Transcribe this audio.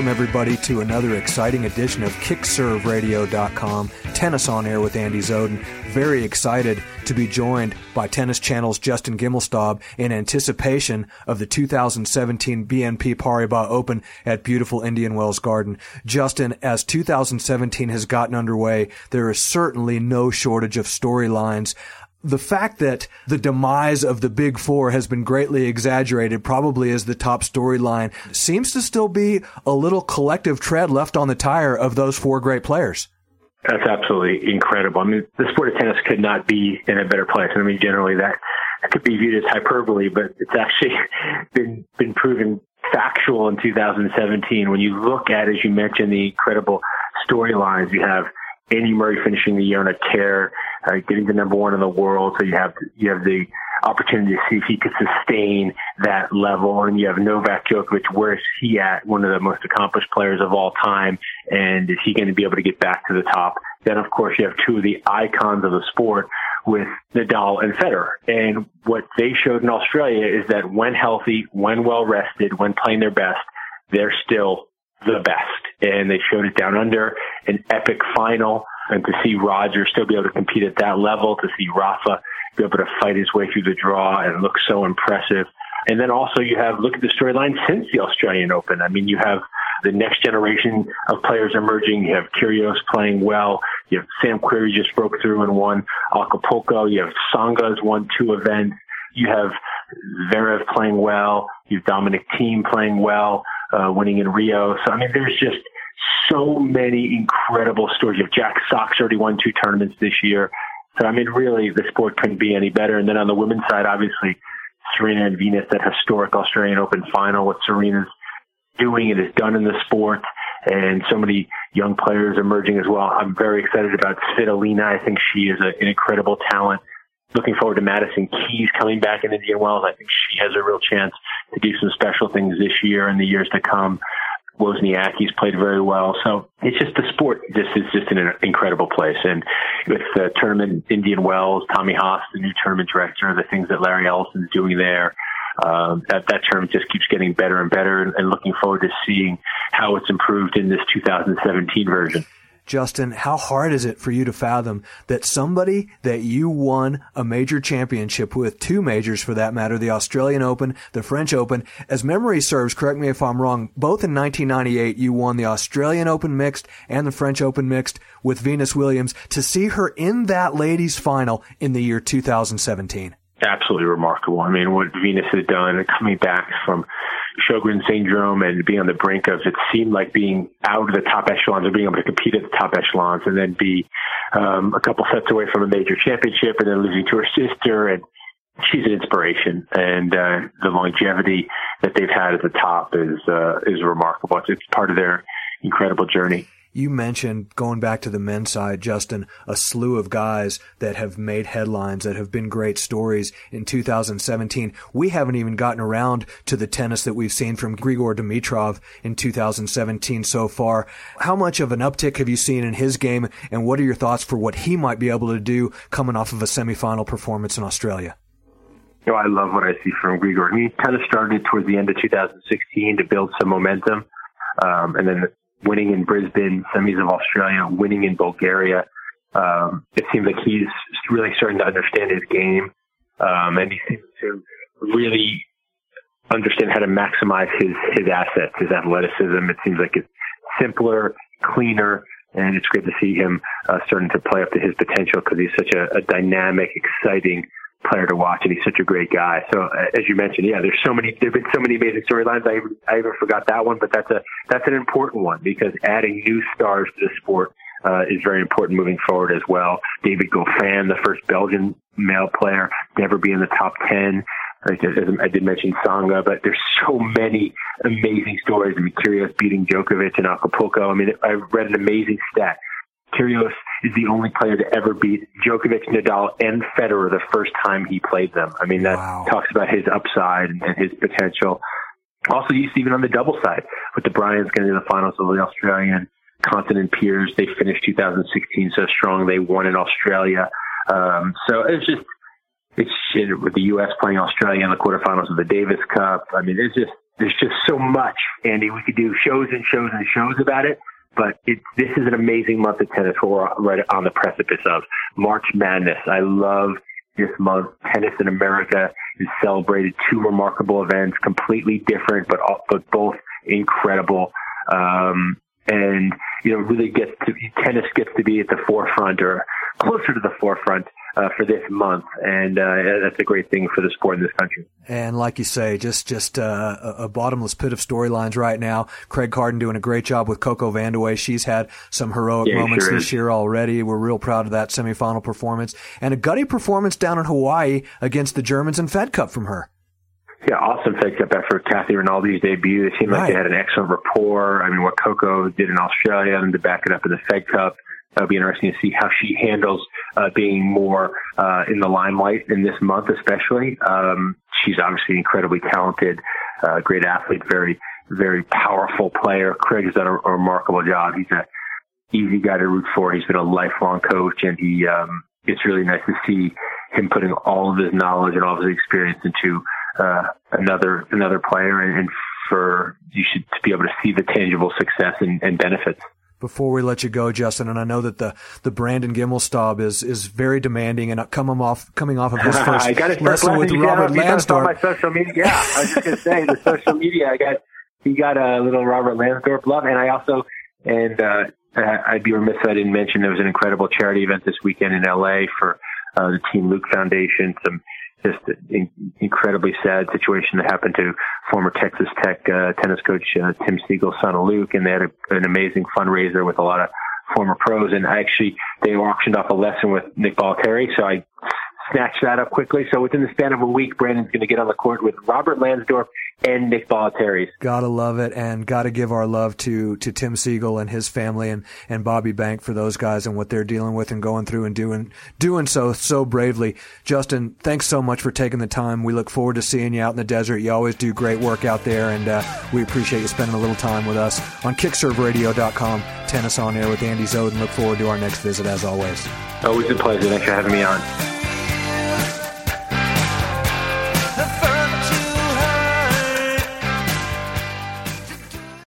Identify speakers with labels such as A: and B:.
A: welcome everybody to another exciting edition of KickServeRadio.com, Tennis on Air with Andy Zoden. Very excited to be joined by Tennis Channel's Justin Gimelstob in anticipation of the 2017 BNP Paribas Open at beautiful Indian Wells Garden. Justin, as 2017 has gotten underway, there is certainly no shortage of storylines the fact that the demise of the big four has been greatly exaggerated probably as the top storyline seems to still be a little collective tread left on the tire of those four great players.
B: That's absolutely incredible. I mean, the sport of tennis could not be in a better place. I mean, generally that could be viewed as hyperbole, but it's actually been, been proven factual in 2017. When you look at, as you mentioned, the incredible storylines, you have Andy Murray finishing the year on a tear uh, getting to number one in the world. So you have you have the opportunity to see if he could sustain that level. And you have Novak Djokovic. Where is he at? One of the most accomplished players of all time. And is he going to be able to get back to the top? Then, of course, you have two of the icons of the sport with Nadal and Federer. And what they showed in Australia is that when healthy, when well rested, when playing their best, they're still the best. And they showed it down under an epic final and to see Roger still be able to compete at that level, to see Rafa be able to fight his way through the draw and look so impressive. And then also you have, look at the storyline since the Australian Open. I mean, you have the next generation of players emerging. You have Kyrgios playing well. You have Sam Querrey just broke through and won Acapulco. You have Tsonga's won two events. You have Zverev playing well. You have Dominic Thiem playing well, uh, winning in Rio. So, I mean, there's just, so many incredible stories. You have Jack Sock already won two tournaments this year. So, I mean, really, the sport couldn't be any better. And then on the women's side, obviously, Serena and Venus, that historic Australian Open final, what Serena's doing and has done in the sport, and so many young players emerging as well. I'm very excited about Svitolina. I think she is a, an incredible talent. Looking forward to Madison Keys coming back in Indian Wells. I think she has a real chance to do some special things this year and the years to come. Wozniacki's played very well. So it's just the sport just is just an incredible place. And with the tournament, Indian Wells, Tommy Haas, the new tournament director, the things that Larry Ellison's doing there, um, that that term just keeps getting better and better. And, and looking forward to seeing how it's improved in this 2017 version.
A: Justin, how hard is it for you to fathom that somebody that you won a major championship with, two majors for that matter, the Australian Open, the French Open, as memory serves, correct me if I'm wrong, both in 1998 you won the Australian Open mixed and the French Open mixed with Venus Williams, to see her in that ladies final in the year 2017?
B: Absolutely remarkable. I mean, what Venus has done coming back from Sjogren syndrome and being on the brink of it seemed like being out of the top echelons or being able to compete at the top echelons and then be um, a couple sets away from a major championship and then losing to her sister and she's an inspiration and uh, the longevity that they've had at the top is uh, is remarkable. It's, it's part of their incredible journey.
A: You mentioned going back to the men's side, Justin, a slew of guys that have made headlines that have been great stories in 2017. We haven't even gotten around to the tennis that we've seen from Grigor Dimitrov in 2017 so far. How much of an uptick have you seen in his game and what are your thoughts for what he might be able to do coming off of a semifinal performance in Australia?
B: You know, I love what I see from Grigor. He kind of started towards the end of 2016 to build some momentum. Um, and then winning in Brisbane, semis of Australia, winning in Bulgaria. Um, it seems like he's really starting to understand his game, um, and he seems to really understand how to maximize his his assets, his athleticism. It seems like it's simpler, cleaner, and it's great to see him uh, starting to play up to his potential because he's such a, a dynamic, exciting player to watch, and he's such a great guy. So uh, as you mentioned, yeah, there's so many, there've been so many amazing storylines. I I even forgot that one, but that's a that's an important one because adding new stars to the sport uh, is very important moving forward as well. David Goffin, the first Belgian male player, never be in the top ten. I did mention Tsonga, but there's so many amazing stories. I mean, Kyrgios beating Djokovic in Acapulco. I mean, I read an amazing stat. Kyrgios is the only player to ever beat Djokovic, Nadal, and Federer the first time he played them. I mean, that wow. talks about his upside and his potential. Also, you see even on the double side with the Bryans getting to the finals of the Australian Kontinen Peers. They finished 2016 so strong. They won in Australia. Um, so it's just, it's with the U.S. playing Australia in the quarterfinals of the Davis Cup. I mean, it's just, there's just so much, Andy. We could do shows and shows and shows about it. But it, this is an amazing month of tennis. We're right on the precipice of March Madness. I love this month. Tennis in America has celebrated two remarkable events, completely different, but but both incredible. Um, and you know, really gets to tennis gets to be at the forefront or closer to the forefront uh, for this month, and uh, that's a great thing for the sport in this country.
A: And like you say, just just uh, a bottomless pit of storylines right now. Craig Kardon doing a great job with Coco Vandeweghe. She's had some heroic yeah, moments sure this is. year already. We're real proud of that semifinal performance and a gutty performance down in Hawaii against the Germans in Fed Cup from her.
B: Yeah, awesome Fed Cup effort. Kathy Rinaldi's debut. It seemed right. like they had an excellent rapport. I mean, what Coco did in Australia and to back it up in the Fed Cup. It'll be interesting to see how she handles uh, being more uh, in the limelight in this month, especially. Um, she's obviously incredibly talented, uh, great athlete, very, very powerful player. Craig has done a, a remarkable job. He's a easy guy to root for. He's been a lifelong coach, and he um, it's really nice to see him putting all of his knowledge and all of his experience into uh, another another player, and, and for you should be able to see the tangible success and, and benefits
A: before we let you go, Justin, and I know that the, the Brandon Gimelstob is is very demanding and coming off coming off of his first I got his first lesson with Robert Lansdorp.
B: my social media, yeah, I was just gonna say the social media. I got he got a little Robert Lansdorp love, and I also and uh, I'd be remiss if I didn't mention there was an incredible charity event this weekend in LA for uh, the Team Luke Foundation. Some just an incredibly sad situation that happened to former Texas Tech uh, tennis coach uh, Tim Siegel's son Luke, and they had a, an amazing fundraiser with a lot of former pros. And actually they auctioned off a lesson with Nick Bollettieri, so I snatch that up quickly. So within the span of a week, Brandon's going to get on the court with Robert Lansdorp and Nick Bollettieri.
A: Gotta love it, and gotta give our love to to Tim Siegel and his family, and and Bobby Bank for those guys and what they're dealing with and going through and doing doing so so bravely. Justin, thanks so much for taking the time. We look forward to seeing you out in the desert. You always do great work out there, and uh, we appreciate you spending a little time with us on KickServeRadio.com. Tennis on air with Andy Zoden. Look forward to our next visit as always.
B: Always a pleasure. Thanks for having me on.